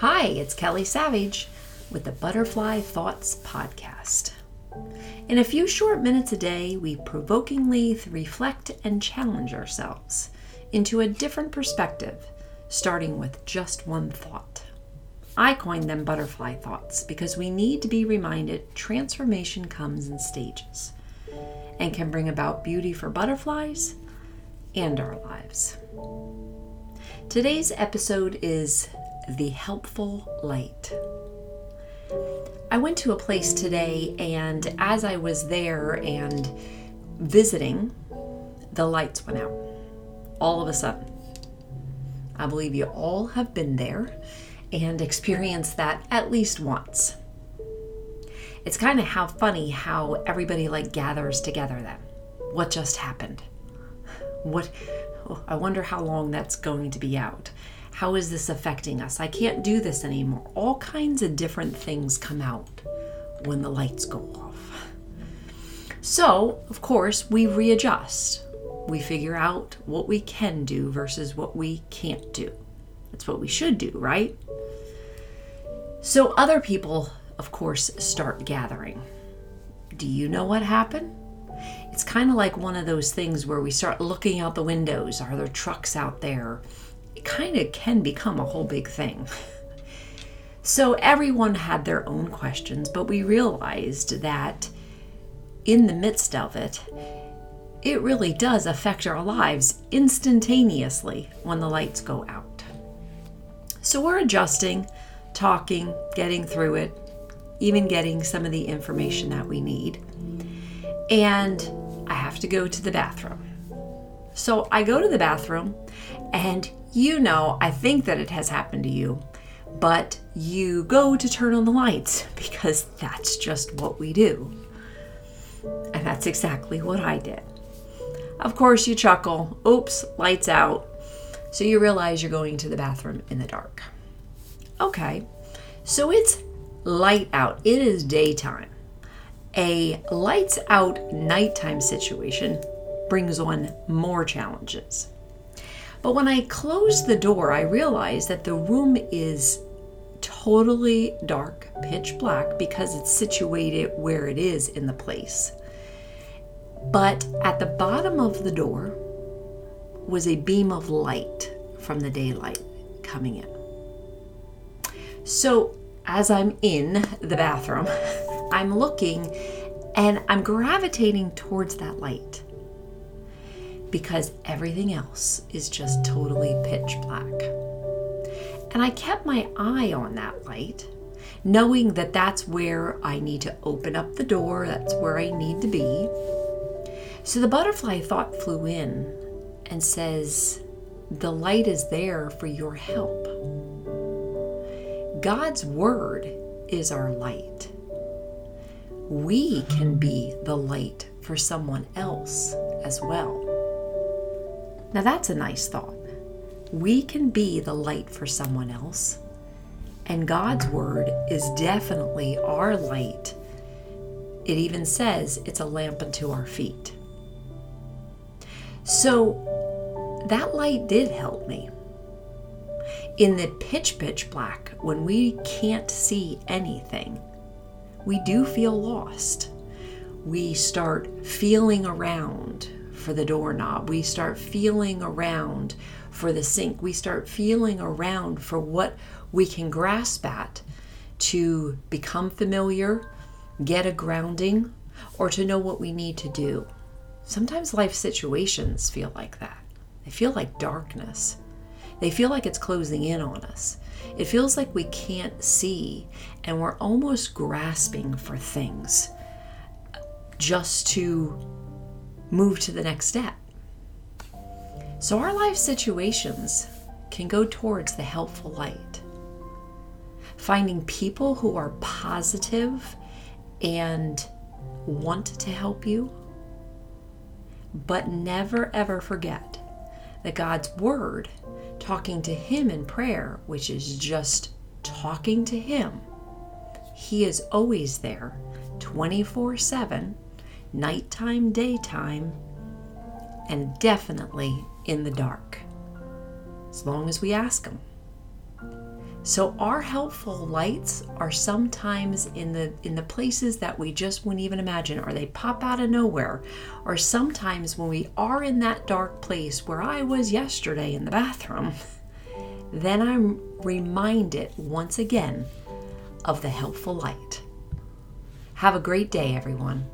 Hi, it's Kelly Savage with the Butterfly Thoughts Podcast. In a few short minutes a day, we provokingly reflect and challenge ourselves into a different perspective, starting with just one thought. I coined them butterfly thoughts because we need to be reminded transformation comes in stages and can bring about beauty for butterflies and our lives. Today's episode is The Helpful Light. I went to a place today, and as I was there and visiting, the lights went out all of a sudden. I believe you all have been there and experienced that at least once. It's kind of how funny how everybody like gathers together then. What just happened? What oh, I wonder how long that's going to be out. How is this affecting us? I can't do this anymore. All kinds of different things come out when the lights go off. So, of course, we readjust. We figure out what we can do versus what we can't do. That's what we should do, right? So, other people, of course, start gathering. Do you know what happened? It's kind of like one of those things where we start looking out the windows. Are there trucks out there? Kind of can become a whole big thing. So everyone had their own questions, but we realized that in the midst of it, it really does affect our lives instantaneously when the lights go out. So we're adjusting, talking, getting through it, even getting some of the information that we need. And I have to go to the bathroom. So I go to the bathroom, and you know, I think that it has happened to you but you go to turn on the lights because that's just what we do. And that's exactly what I did. Of course, you chuckle, oops, lights out. So you realize you're going to the bathroom in the dark. Okay, so it's light out, it is daytime. A lights out nighttime situation brings on more challenges. But when I close the door, I realize that the room is totally dark, pitch black, because it's situated where it is in the place. But at the bottom of the door was a beam of light from the daylight coming in. So as I'm in the bathroom, I'm looking and I'm gravitating towards that light because everything else is just totally pitch black. And I kept my eye on that light, knowing that that's where I need to open up the door, that's where I need to be. So the butterfly thought flew in and says, The light is there for your help. God's word is our light. We can be the light for someone else as well. Now, that's a nice thought. We can be the light for someone else, and God's word is definitely our light. It even says it's a lamp unto our feet. So, that light did help me. In the pitch, pitch black, when we can't see anything, we do feel lost. We start feeling around for the doorknob. We start feeling around for the sink. We start feeling around for what we can grasp at to become familiar, get a grounding, or to know what we need to do. Sometimes life situations feel like that. They feel like darkness. They feel like it's closing in on us. It feels like we can't see and we're almost grasping for things just to move to the next step. So our life situations can go towards the helpful light. Finding people who are positive and want to help you, but never ever forget that God's Word, talking to Him in prayer, which is just talking to Him, He is always there 24 7 nighttime, daytime, and definitely in the dark, as long as we ask them. So our helpful lights are sometimes in the in the places that we just wouldn't even imagine or they pop out of nowhere. Or sometimes when we are in that dark place where I was yesterday in the bathroom, then I'm reminded once again of the helpful light. Have a great day everyone.